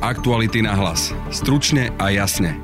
Aktuality na hlas. Stručne a jasne.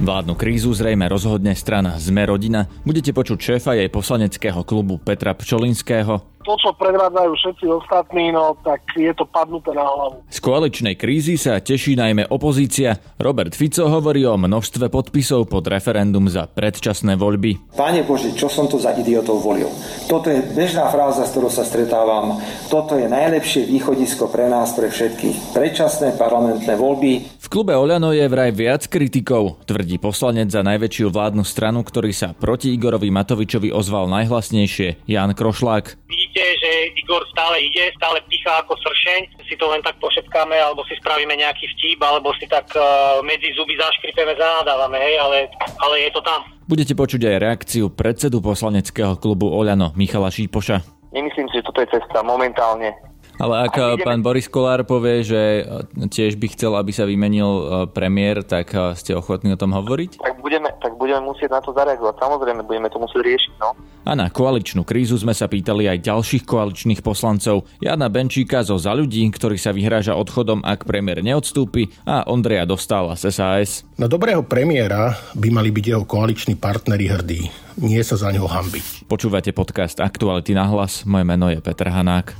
Vládnu krízu zrejme rozhodne strana Sme rodina. Budete počuť šéfa jej poslaneckého klubu Petra Pčolinského to, čo predvádzajú všetci ostatní, no tak je to padnuté na hlavu. Z koaličnej krízy sa teší najmä opozícia. Robert Fico hovorí o množstve podpisov pod referendum za predčasné voľby. Páne Bože, čo som to za idiotov volil? Toto je bežná fráza, s ktorou sa stretávam. Toto je najlepšie východisko pre nás, pre všetkých. Predčasné parlamentné voľby. V klube Oľano je vraj viac kritikov, tvrdí poslanec za najväčšiu vládnu stranu, ktorý sa proti Igorovi Matovičovi ozval najhlasnejšie, Jan Krošlák vidíte, že Igor stále ide, stále pícha ako sršeň, si to len tak pošepkáme, alebo si spravíme nejaký vtip, alebo si tak uh, medzi zuby zaškripeme, zanadávame, hej, ale, ale je to tam. Budete počuť aj reakciu predsedu poslaneckého klubu Oľano Michala Šípoša. Nemyslím si, že toto je cesta momentálne. Ale ak ideme... pán Boris Kolár povie, že tiež by chcel, aby sa vymenil e, premiér, tak ste ochotní o tom hovoriť? Tak budeme, tak budeme musieť na to zareagovať. Samozrejme, budeme to musieť riešiť. No. A na koaličnú krízu sme sa pýtali aj ďalších koaličných poslancov. Jana Benčíka zo Za ľudí, ktorý sa vyhráža odchodom, ak premiér neodstúpi, a Ondreja Dostála z SAS. Na dobrého premiéra by mali byť jeho koaliční partneri hrdí. Nie sa za neho hambiť. Počúvate podcast Aktuality na hlas. Moje meno je Peter Hanák.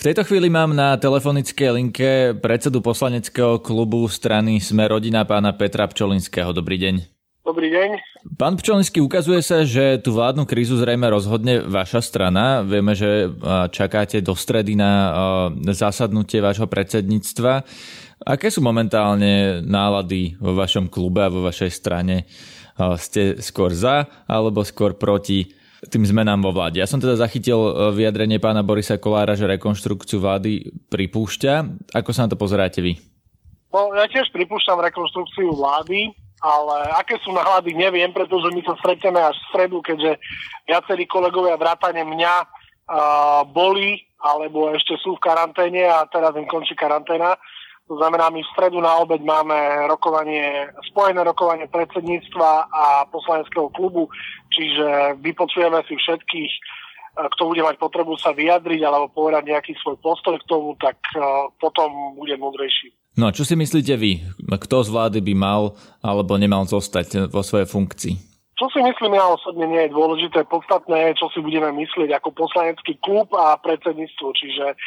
V tejto chvíli mám na telefonickej linke predsedu poslaneckého klubu strany Sme rodina pána Petra Pčolinského. Dobrý deň. Dobrý deň. Pán Pčolinský, ukazuje sa, že tú vládnu krízu zrejme rozhodne vaša strana. Vieme, že čakáte do stredy na zasadnutie vášho predsedníctva. Aké sú momentálne nálady vo vašom klube a vo vašej strane? Ste skôr za alebo skôr proti tým zmenám vo vláde. Ja som teda zachytil e, vyjadrenie pána Borisa Kolára, že rekonštrukciu vlády pripúšťa. Ako sa na to pozeráte vy? No, ja tiež pripúšťam rekonštrukciu vlády, ale aké sú nálady, neviem, pretože my sa stretneme až v stredu, keďže viacerí kolegovia vrátane mňa uh, boli alebo ešte sú v karanténe a teraz im končí karanténa. To znamená, my v stredu na obed máme rokovanie, spojené rokovanie predsedníctva a poslaneckého klubu, čiže vypočujeme si všetkých, eh, kto bude mať potrebu sa vyjadriť alebo povedať nejaký svoj postoj k tomu, tak eh, potom bude múdrejší. No a čo si myslíte vy? Kto z vlády by mal alebo nemal zostať vo svojej funkcii? Čo si myslím ja osobne nie je dôležité. Podstatné je, čo si budeme myslieť ako poslanecký klub a predsedníctvo. Čiže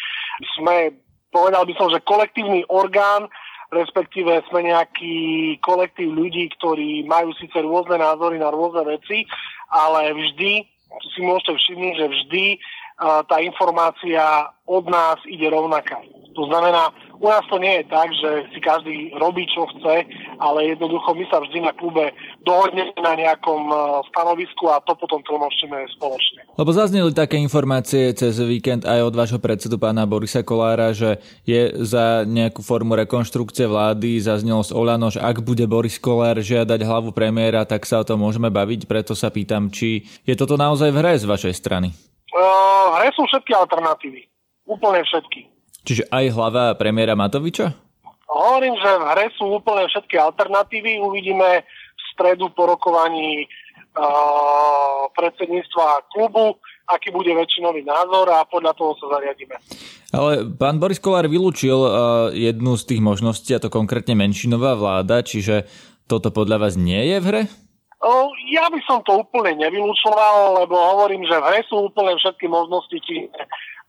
sme povedal by som, že kolektívny orgán, respektíve sme nejaký kolektív ľudí, ktorí majú síce rôzne názory na rôzne veci, ale vždy, si môžete všimnúť, že vždy tá informácia od nás ide rovnaká. To znamená, u nás to nie je tak, že si každý robí, čo chce, ale jednoducho my sa vždy na klube dohodneme na nejakom stanovisku a to potom tlmočíme spoločne. Lebo zazneli také informácie cez víkend aj od vášho predsedu pána Borisa Kolára, že je za nejakú formu rekonštrukcie vlády, zaznelo z Olano, že ak bude Boris Kolár žiadať hlavu premiéra, tak sa o tom môžeme baviť, preto sa pýtam, či je toto naozaj v hre z vašej strany? Uh, hre sú všetky alternatívy. Úplne všetky. Čiže aj hlava premiéra Matoviča? Hovorím, že v hre sú úplne všetky alternatívy. Uvidíme v stredu po rokovaní uh, predsedníctva klubu, aký bude väčšinový názor a podľa toho sa zariadíme. Ale pán Boris Kolár vylúčil uh, jednu z tých možností, a to konkrétne menšinová vláda, čiže toto podľa vás nie je v hre? Ja by som to úplne nevylúčoval, lebo hovorím, že v hre sú úplne všetky možnosti, či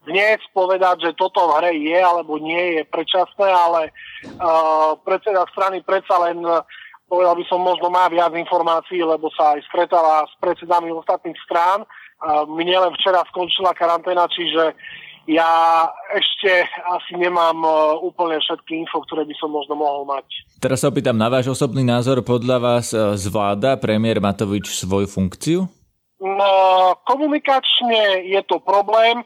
dnes povedať, že toto v hre je alebo nie je predčasné, ale uh, predseda strany predsa len povedal by som, možno má viac informácií, lebo sa aj stretáva s predsedami ostatných strán. Uh, mne len včera skončila karanténa, čiže ja ešte asi nemám uh, úplne všetky info, ktoré by som možno mohol mať. Teraz sa opýtam na váš osobný názor. Podľa vás uh, zvláda premiér Matovič svoju funkciu? No, komunikačne je to problém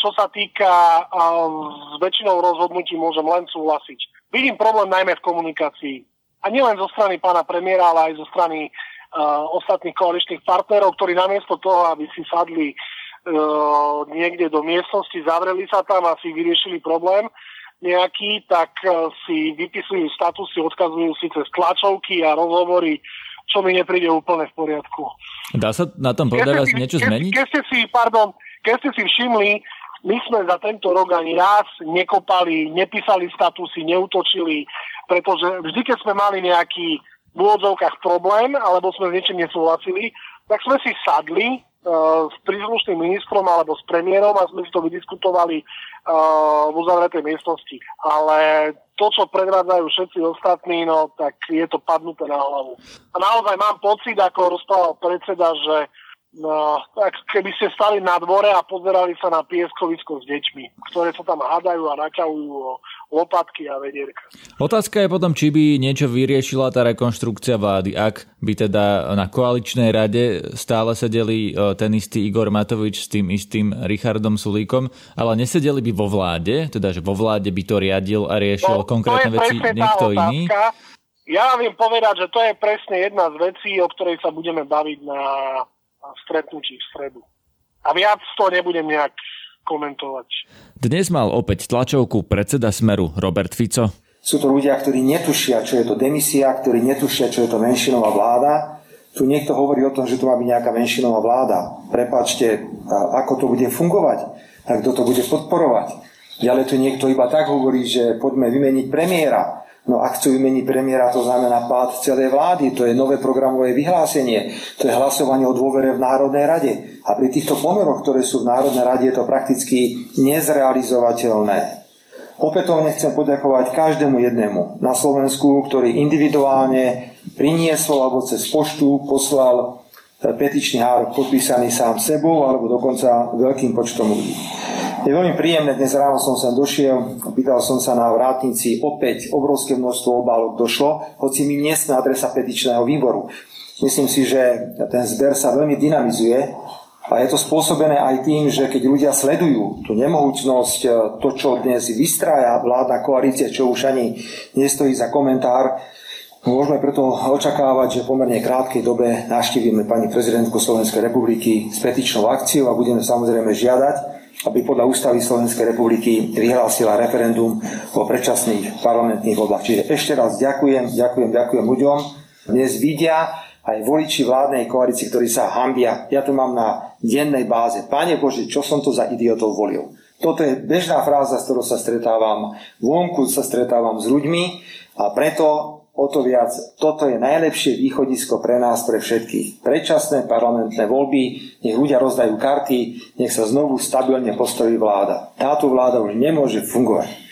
čo sa týka s väčšinou rozhodnutí môžem len súhlasiť. Vidím problém najmä v komunikácii. A nielen zo strany pána premiéra, ale aj zo strany ostatných koaličných partnerov, ktorí namiesto toho, aby si sadli uh, niekde do miestnosti, zavreli sa tam a si vyriešili problém nejaký, tak uh, si vypisujú statusy, odkazujú si cez tlačovky a rozhovory, čo mi nepríde úplne v poriadku. Dá sa na tom podľa vás niečo keď, zmeniť? Keď ste si, pardon, keď ste si všimli, My sme za tento rok ani raz nekopali, nepísali statusy, neutočili, pretože vždy, keď sme mali nejaký v úvodzovkách problém, alebo sme s niečím nesúhlasili, tak sme si sadli s príslušným ministrom alebo s premiérom a sme si to vydiskutovali uh, v uzavretej miestnosti. Ale to, čo predvádzajú všetci ostatní, no tak je to padnuté na hlavu. A naozaj mám pocit, ako rozprával predseda, že No, tak keby ste stali na dvore a pozerali sa na pieskovisko s deťmi, ktoré sa tam hádajú a naťahujú o lopatky a vedierka. Otázka je potom, či by niečo vyriešila tá rekonštrukcia vlády, ak by teda na koaličnej rade stále sedeli e, ten istý Igor Matovič s tým istým Richardom Sulíkom, ale nesedeli by vo vláde, teda že vo vláde by to riadil a riešil no, konkrétne veci niekto iný. Ja vám viem povedať, že to je presne jedna z vecí, o ktorej sa budeme baviť na stretnutí v stredu. A viac to nebudem nejak komentovať. Dnes mal opäť tlačovku predseda Smeru Robert Fico. Sú to ľudia, ktorí netušia, čo je to demisia, ktorí netušia, čo je to menšinová vláda. Tu niekto hovorí o tom, že tu má byť nejaká menšinová vláda. Prepačte, ako to bude fungovať? A kto to bude podporovať? Ďalej tu niekto iba tak hovorí, že poďme vymeniť premiéra. No ak chcú vymeniť premiéra, to znamená pád celej vlády, to je nové programové vyhlásenie, to je hlasovanie o dôvere v Národnej rade. A pri týchto pomeroch, ktoré sú v Národnej rade, je to prakticky nezrealizovateľné. Opätovne chcem poďakovať každému jednému na Slovensku, ktorý individuálne priniesol alebo cez poštu poslal petičný hárok podpísaný sám sebou alebo dokonca veľkým počtom ľudí. Je veľmi príjemné, dnes ráno som sem došiel, pýtal som sa na vrátnici, opäť obrovské množstvo obálok došlo, hoci mi nie sme adresa petičného výboru. Myslím si, že ten zber sa veľmi dynamizuje a je to spôsobené aj tým, že keď ľudia sledujú tú nemohúcnosť, e, to, čo dnes vystrája vládna koalícia, čo už ani nestojí za komentár, Môžeme preto očakávať, že v pomerne krátkej dobe navštívime pani prezidentku Slovenskej republiky s petičnou akciou a budeme samozrejme žiadať, aby podľa ústavy Slovenskej republiky vyhlásila referendum o predčasných parlamentných voľbách. Čiže ešte raz ďakujem, ďakujem, ďakujem ľuďom. Dnes vidia aj voliči vládnej koalície, ktorí sa hambia. Ja to mám na dennej báze. Pane Bože, čo som to za idiotov volil? Toto je bežná fráza, s ktorou sa stretávam. Vonku sa stretávam s ľuďmi a preto o to viac toto je najlepšie východisko pre nás, pre všetkých. Predčasné parlamentné voľby, nech ľudia rozdajú karty, nech sa znovu stabilne postaví vláda. Táto vláda už nemôže fungovať.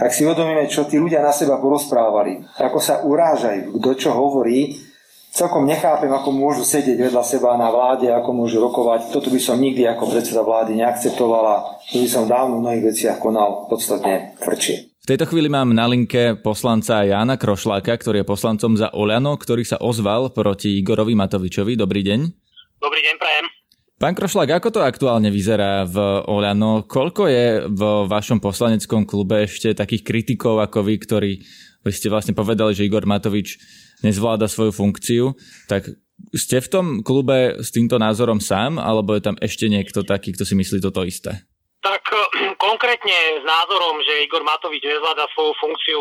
Ak si uvedomíme, čo tí ľudia na seba porozprávali, ako sa urážajú, kto čo hovorí, celkom nechápem, ako môžu sedieť vedľa seba na vláde, ako môžu rokovať. Toto by som nikdy ako predseda vlády neakceptovala. To by som dávno v mnohých veciach konal podstatne tvrdšie. V tejto chvíli mám na linke poslanca Jána Krošláka, ktorý je poslancom za Oľano, ktorý sa ozval proti Igorovi Matovičovi. Dobrý deň. Dobrý deň, prajem. Pán Krošlák, ako to aktuálne vyzerá v Oľano? Koľko je v vašom poslaneckom klube ešte takých kritikov ako vy, ktorí vy ste vlastne povedali, že Igor Matovič nezvláda svoju funkciu, tak ste v tom klube s týmto názorom sám, alebo je tam ešte niekto taký, kto si myslí toto isté? Tak konkrétne s názorom, že Igor Matovič nezvláda svoju funkciu,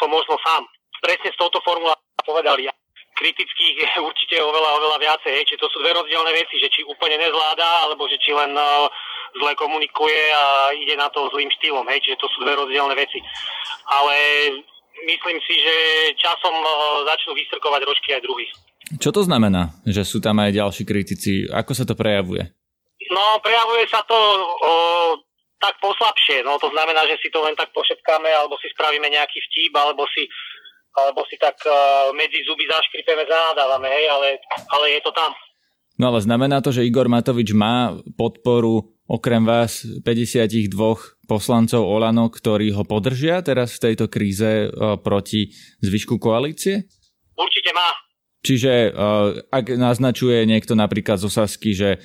som možno sám. Presne s touto formulou povedali. Kritických je určite oveľa, oveľa viacej. Hej. Či to sú dve rozdielne veci, že či úplne nezvláda, alebo že či len uh, zle komunikuje a ide na to zlým štýlom. Hej. Čiže to sú dve rozdielne veci. Ale myslím si, že časom uh, začnú vystrkovať rožky aj druhých. Čo to znamená, že sú tam aj ďalší kritici? Ako sa to prejavuje? No, prejavuje sa to o, tak poslabšie. No, to znamená, že si to len tak pošepkáme, alebo si spravíme nejaký vtip, alebo si, alebo si tak uh, medzi zuby zaškripeme, zanadávame, hej, ale, ale je to tam. No ale znamená to, že Igor Matovič má podporu okrem vás 52 poslancov Olano, ktorí ho podržia teraz v tejto kríze uh, proti zvyšku koalície? Určite má. Čiže uh, ak naznačuje niekto napríklad z Osasky, že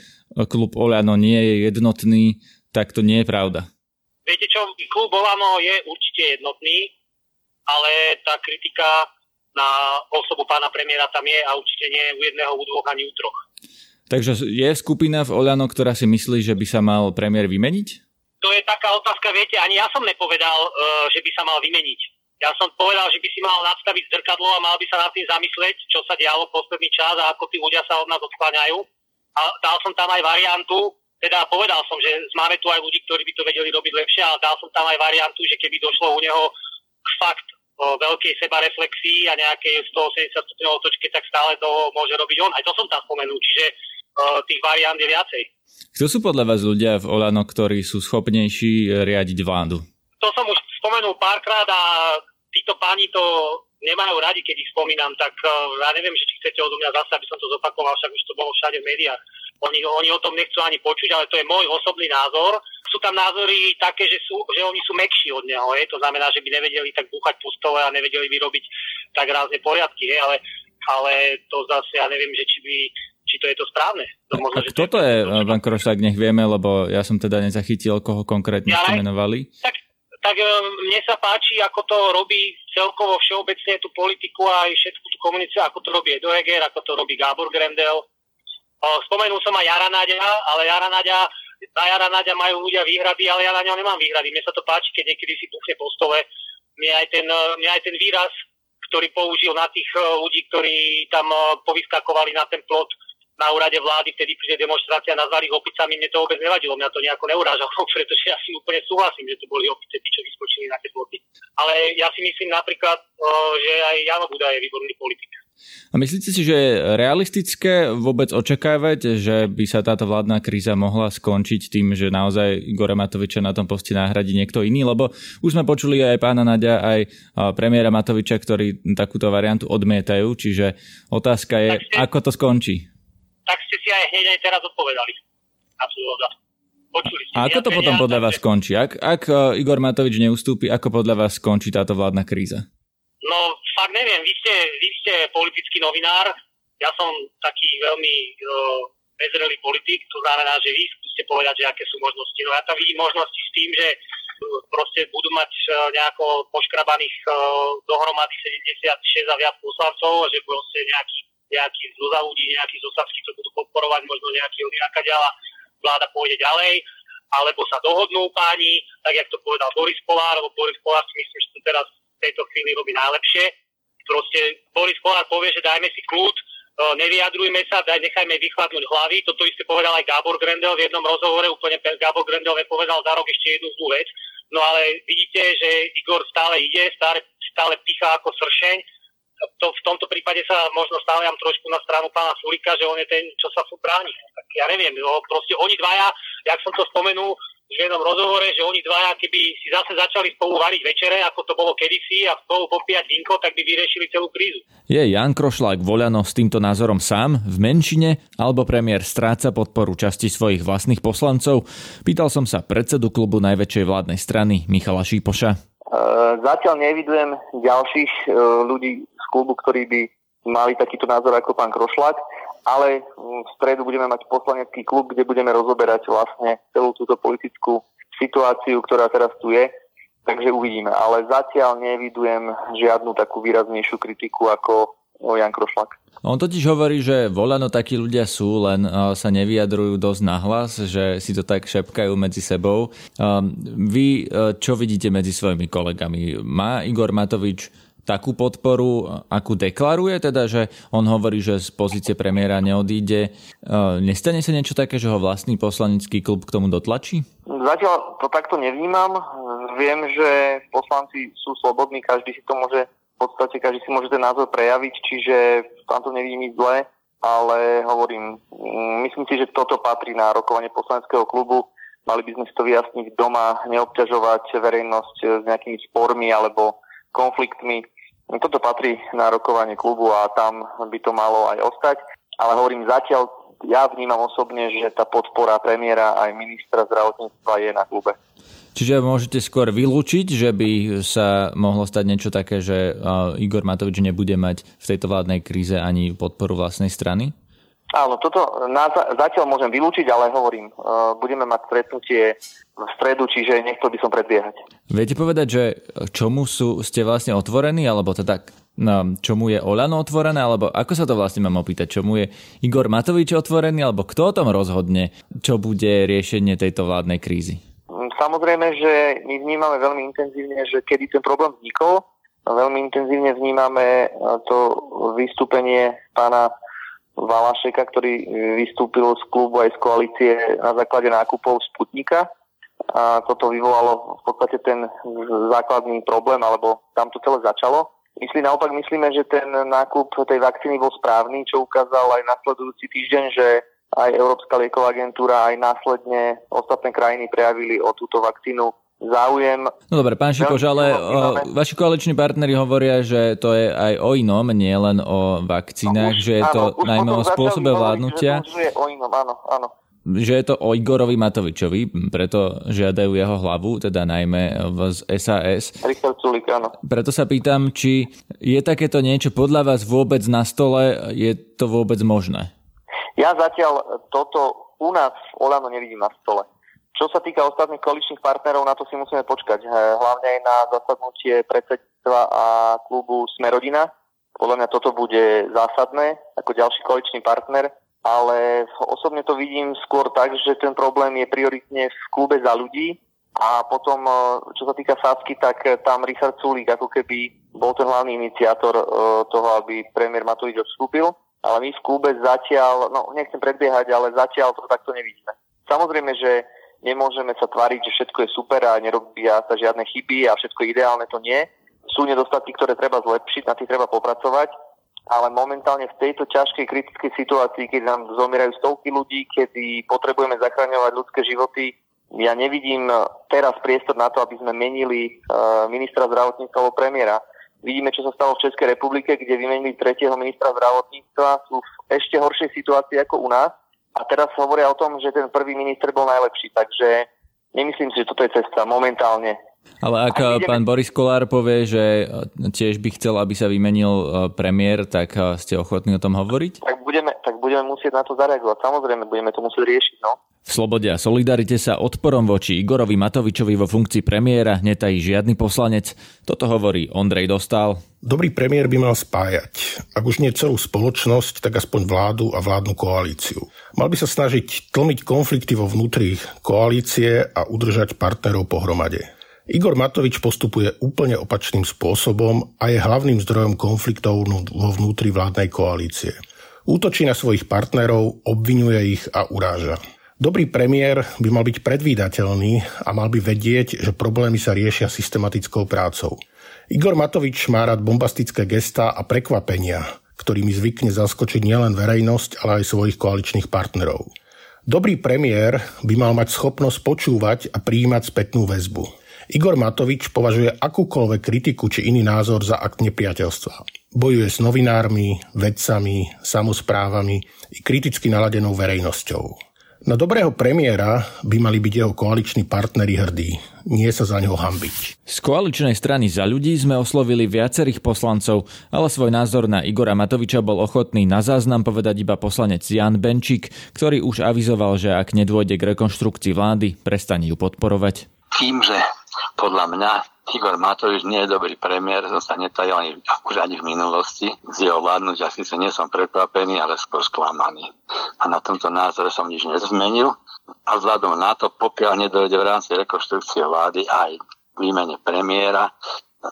klub Olano nie je jednotný, tak to nie je pravda. Viete čo, klub Olano je určite jednotný, ale tá kritika na osobu pána premiéra tam je a určite nie u jedného, u dvoch ani u troch. Takže je skupina v Olano, ktorá si myslí, že by sa mal premiér vymeniť? To je taká otázka, viete, ani ja som nepovedal, e, že by sa mal vymeniť. Ja som povedal, že by si mal nadstaviť zrkadlo a mal by sa nad tým zamyslieť, čo sa dialo posledný čas a ako tí ľudia sa od nás odkláňajú a dal som tam aj variantu, teda povedal som, že máme tu aj ľudí, ktorí by to vedeli robiť lepšie, ale dal som tam aj variantu, že keby došlo u neho k fakt o veľkej sebareflexii a nejakej 180 stupňov otočke, tak stále to môže robiť on. Aj to som tam spomenul, čiže o, tých variant je viacej. Kto sú podľa vás ľudia v Olano, ktorí sú schopnejší riadiť vládu? To som už spomenul párkrát a títo páni to nemajú radi, keď ich spomínam, tak ja neviem, že či chcete odo mňa zase, aby som to zopakoval, však už to bolo všade v médiách. Oni, oni o tom nechcú ani počuť, ale to je môj osobný názor. Sú tam názory také, že, sú, že oni sú mekší od neho. Je? To znamená, že by nevedeli tak búchať po stole a nevedeli by robiť tak rázne poriadky. Je? Ale, ale to zase, ja neviem, že či by či to je to správne. To možno, a kto to je, pán Krošák, nech vieme, lebo ja som teda nezachytil, koho konkrétne ste menovali. Tak, tak e, mne sa páči, ako to robí celkovo všeobecne tú politiku a aj všetku tú komuníciu, ako to robí Edo Heger, ako to robí Gábor Grendel, Spomenul som aj Jara Náďa, ale Jara Náďa, na Jara Náďa majú ľudia výhrady, ale ja na ňo nemám výhrady. Mne sa to páči, keď niekedy si puchne po stole. Mne aj ten, mne aj ten výraz, ktorý použil na tých ľudí, ktorí tam povyskakovali na ten plot, na úrade vlády, vtedy príde demonstrácia, nazvali ich opicami, mne to vôbec nevadilo, mňa to nejako neurážalo, pretože ja si úplne súhlasím, že to boli opice, tí, čo vyskočili na tie ploty. Ale ja si myslím napríklad, že aj Jano Buda je výborný politik. A myslíte si, že je realistické vôbec očakávať, že by sa táto vládna kríza mohla skončiť tým, že naozaj Igora Matoviča na tom poste nahradí niekto iný? Lebo už sme počuli aj pána Nadia, aj premiéra Matoviča, ktorí takúto variantu odmietajú. Čiže otázka je, ste, ako to skončí? Tak ste si aj hneď aj teraz odpovedali. Počuli ste. A ako to potom podľa vás skončí? Ak, ak Igor Matovič neustúpi, ako podľa vás skončí táto vládna kríza? No, fakt neviem, vy ste, vy ste politický novinár, ja som taký veľmi uh, bezrelý politik, to znamená, že vy skúste povedať, že aké sú možnosti. No ja tam vidím možnosti s tým, že proste budú mať nejako poškrabaných uh, dohromady 76 a viac poslancov, že proste nejaký, nejaký zo ľudí, nejaký zo to budú podporovať, možno nejaký nejaká ďala vláda pôjde ďalej, alebo sa dohodnú páni, tak jak to povedal Boris Polár, lebo Boris Polár si myslím, že to teraz v tejto chvíli robí najlepšie. Proste Boris Kolár povie, že dajme si kľud, e, nevyjadrujme sa, daj, nechajme vychladnúť hlavy. Toto isté povedal aj Gábor Grendel v jednom rozhovore, úplne Gábor Grendel povedal za rok ešte jednu zlú vec. No ale vidíte, že Igor stále ide, stále, stále pichá ako sršeň. To, v tomto prípade sa možno stávam trošku na stranu pána Sulika, že on je ten, čo sa bráni. Tak ja neviem, no, proste oni dvaja, jak som to spomenul, v jednom rozhovore, že oni dvaja, keby si zase začali spolu variť večere, ako to bolo kedysi a spolu popíjať vinko, tak by vyriešili celú krízu. Je Jan Krošlák Voľano s týmto názorom sám v menšine, alebo premiér stráca podporu časti svojich vlastných poslancov? Pýtal som sa predsedu klubu najväčšej vládnej strany Michala Šípoša. E, zatiaľ nevidujem ďalších e, ľudí z klubu, ktorí by mali takýto názor ako pán Krošlák ale v stredu budeme mať poslanecký klub, kde budeme rozoberať vlastne celú túto politickú situáciu, ktorá teraz tu je. Takže uvidíme. Ale zatiaľ nevidujem žiadnu takú výraznejšiu kritiku ako Jan Krošlak. On totiž hovorí, že volano takí ľudia sú, len sa nevyjadrujú dosť nahlas, že si to tak šepkajú medzi sebou. Vy čo vidíte medzi svojimi kolegami? Má Igor Matovič takú podporu, akú deklaruje, teda, že on hovorí, že z pozície premiéra neodíde. E, nestane sa niečo také, že ho vlastný poslanecký klub k tomu dotlačí? Zatiaľ to takto nevnímam. Viem, že poslanci sú slobodní, každý si to môže v podstate každý si môže ten názor prejaviť, čiže tam to nevidím zle, ale hovorím, mm, myslím si, že toto patrí na rokovanie poslaneckého klubu. Mali by sme si to vyjasniť doma, neobťažovať verejnosť s nejakými spormi alebo konfliktmi. Toto patrí na rokovanie klubu a tam by to malo aj ostať. Ale hovorím, zatiaľ ja vnímam osobne, že tá podpora premiéra aj ministra zdravotníctva je na klube. Čiže môžete skôr vylúčiť, že by sa mohlo stať niečo také, že Igor Matovič nebude mať v tejto vládnej kríze ani podporu vlastnej strany? Áno, toto na, zatiaľ môžem vylúčiť, ale hovorím, uh, budeme mať stretnutie v stredu, čiže nechcel by som predbiehať. Viete povedať, že čomu sú, ste vlastne otvorení, alebo teda no, čomu je Olano otvorené, alebo ako sa to vlastne mám opýtať, čomu je Igor Matovič otvorený, alebo kto o tom rozhodne, čo bude riešenie tejto vládnej krízy? Samozrejme, že my vnímame veľmi intenzívne, že kedy ten problém vznikol, veľmi intenzívne vnímame to vystúpenie pána Valašeka, ktorý vystúpil z klubu aj z koalície na základe nákupov Sputnika. A toto vyvolalo v podstate ten základný problém, alebo tam to celé začalo. Myslí, naopak myslíme, že ten nákup tej vakcíny bol správny, čo ukázal aj nasledujúci týždeň, že aj Európska lieková agentúra, aj následne ostatné krajiny prejavili o túto vakcínu záujem. No dobre, pán Šikoš, ale o, vaši koaliční partneri hovoria, že to je aj o inom, nie len o vakcínach, no, že je to áno, najmä o spôsobe vládnutia. Že to o inom, áno, áno že je to o Igorovi Matovičovi, preto žiadajú jeho hlavu, teda najmä z SAS. Richard Sulik, áno. Preto sa pýtam, či je takéto niečo podľa vás vôbec na stole, je to vôbec možné? Ja zatiaľ toto u nás v Olano nevidím na stole. Čo sa týka ostatných koaličných partnerov, na to si musíme počkať. Hlavne aj na zasadnutie predsedstva a klubu Smerodina. Podľa mňa toto bude zásadné ako ďalší koaličný partner ale osobne to vidím skôr tak, že ten problém je prioritne v klube za ľudí a potom, e, čo sa týka Sádsky, tak tam Richard Sulík ako keby bol ten hlavný iniciátor e, toho, aby premiér Matovič odstúpil, ale my v klube zatiaľ, no nechcem predbiehať, ale zatiaľ to takto nevidíme. Samozrejme, že nemôžeme sa tváriť, že všetko je super a nerobia sa žiadne chyby a všetko je ideálne, to nie. Sú nedostatky, ktoré treba zlepšiť, na tých treba popracovať ale momentálne v tejto ťažkej kritickej situácii, keď nám zomierajú stovky ľudí, kedy potrebujeme zachraňovať ľudské životy, ja nevidím teraz priestor na to, aby sme menili uh, ministra zdravotníctva alebo premiéra. Vidíme, čo sa stalo v Českej republike, kde vymenili tretieho ministra zdravotníctva, sú v ešte horšej situácii ako u nás. A teraz hovoria o tom, že ten prvý minister bol najlepší, takže nemyslím si, že toto je cesta momentálne. Ale ak ideme... pán Boris Kolár povie, že tiež by chcel, aby sa vymenil e, premiér, tak ste ochotní o tom hovoriť? Tak budeme, budeme musieť na to zareagovať. Samozrejme, budeme to musieť riešiť. No. V Slobode a Solidarite sa odporom voči Igorovi Matovičovi vo funkcii premiéra netají žiadny poslanec. Toto hovorí Ondrej Dostal. Dobrý premiér by mal spájať, ak už nie celú spoločnosť, tak aspoň vládu a vládnu koalíciu. Mal by sa snažiť tlmiť konflikty vo vnútri koalície a udržať partnerov pohromade. Igor Matovič postupuje úplne opačným spôsobom a je hlavným zdrojom konfliktov vo vnútri vládnej koalície. Útočí na svojich partnerov, obvinuje ich a uráža. Dobrý premiér by mal byť predvídateľný a mal by vedieť, že problémy sa riešia systematickou prácou. Igor Matovič má rád bombastické gestá a prekvapenia, ktorými zvykne zaskočiť nielen verejnosť, ale aj svojich koaličných partnerov. Dobrý premiér by mal mať schopnosť počúvať a prijímať spätnú väzbu. Igor Matovič považuje akúkoľvek kritiku či iný názor za akt nepriateľstva. Bojuje s novinármi, vedcami, samozprávami i kriticky naladenou verejnosťou. Na dobrého premiéra by mali byť jeho koaliční partneri hrdí, nie sa za neho hambiť. Z koaličnej strany za ľudí sme oslovili viacerých poslancov, ale svoj názor na Igora Matoviča bol ochotný na záznam povedať iba poslanec Jan Benčík, ktorý už avizoval, že ak nedôjde k rekonštrukcii vlády, prestane ju podporovať. Tým, že podľa mňa Igor Matovič nie je dobrý premiér, som sa netajil ani, už ani v minulosti. Z jeho vládnutia síce nie som prekvapený, ale skôr sklamaný. A na tomto názore som nič nezmenil. A vzhľadom na to, pokiaľ nedojde v rámci rekonštrukcie vlády aj výmene premiéra,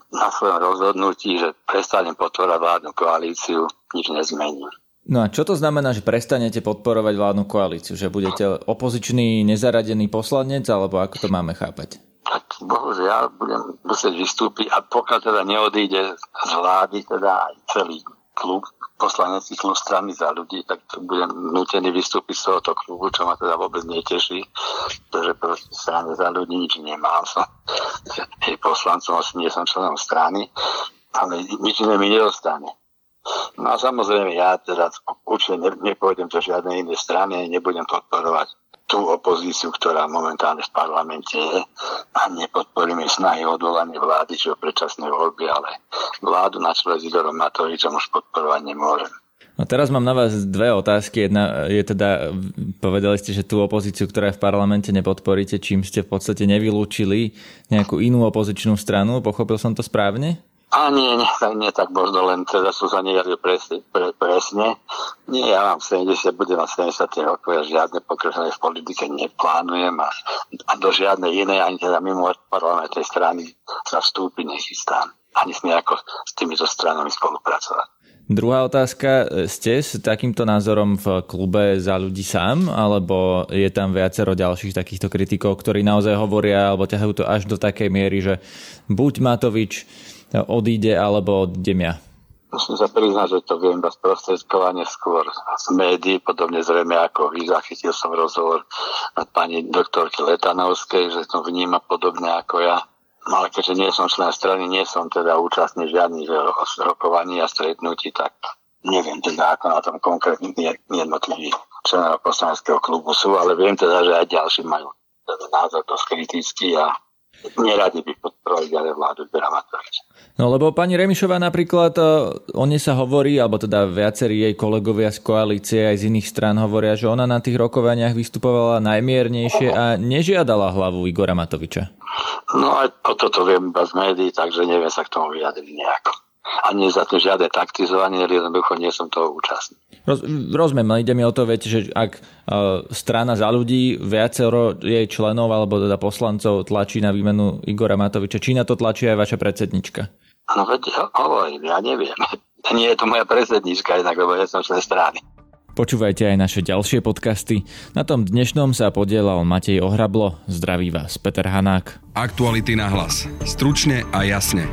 na svojom rozhodnutí, že prestanem podporovať vládnu koalíciu, nič nezmení. No a čo to znamená, že prestanete podporovať vládnu koalíciu? Že budete opozičný nezaradený poslanec, alebo ako to máme chápať? Tak bohužiaľ budem musieť vystúpiť a pokiaľ teda neodíde z vlády, teda aj celý klub, poslanecký klub strany za ľudí, tak budem nutený vystúpiť z tohoto klubu, čo ma teda vôbec neteší, pretože proste strane za ľudí nič nemám. Som jej poslancom, nie som členom strany, ale nič iné mi nedostane. No a samozrejme ja teda určite nepôjdem do žiadnej inej strany, nebudem podporovať tú opozíciu, ktorá momentálne v parlamente je a nepodporíme snahy odvolanie vlády, či o predčasné voľby, ale vládu na čele s Igorom Matovičom už podporovať nemôžem. No teraz mám na vás dve otázky. Jedna je teda, povedali ste, že tú opozíciu, ktorá je v parlamente, nepodporíte, čím ste v podstate nevylúčili nejakú inú opozičnú stranu. Pochopil som to správne? A nie, nie, nie tak možno, len teda som sa nejadil presne, pre, presne. Nie, ja mám 70, budem na 70 rokov, ja žiadne pokračovanie v politike neplánujem a, a do žiadnej inej, ani teda mimo parlamentnej strany sa vstúpiť nechystám. Ani s nejako s týmito stranami spolupracovať. Druhá otázka, ste s takýmto názorom v klube za ľudí sám, alebo je tam viacero ďalších takýchto kritikov, ktorí naozaj hovoria alebo ťahajú to až do takej miery, že buď Matovič odíde, alebo odídem ja? Musím sa priznať, že to viem iba sprostredkovanie skôr z médií, podobne zrejme ako vy. Zachytil som rozhovor od pani doktorky Letanovskej, že to vníma podobne ako ja. No ale keďže nie som člen strany, nie som teda účastný žiadnych rokovaní a stretnutí, tak neviem teda, ako na tom konkrétne jednotliví členov poslaneckého klubu sú, ale viem teda, že aj ďalší majú teda názor dosť kritický a neradi by podporovali ďalej vládu Matoviča. No lebo pani Remišová napríklad, e, o nej sa hovorí, alebo teda viacerí jej kolegovia z koalície aj z iných strán hovoria, že ona na tých rokovaniach vystupovala najmiernejšie a nežiadala hlavu Igora Matoviča. No aj toto viem iba z médií, takže neviem sa k tomu vyjadriť nejako. A nie za to žiadne taktizovanie, jednoducho nie som toho účastný. Roz, rozumiem, ale ide mi o to, viete, že ak uh, strana za ľudí viacero jej členov alebo teda poslancov tlačí na výmenu Igora Matoviča, či na to tlačí aj vaša predsednička? No veď hovorím, ja neviem. Nie je to moja predsednička, inak, lebo ja som člen strany. Počúvajte aj naše ďalšie podcasty. Na tom dnešnom sa podielal Matej Ohrablo. Zdraví vás Peter Hanák. Aktuality na hlas. Stručne a jasne.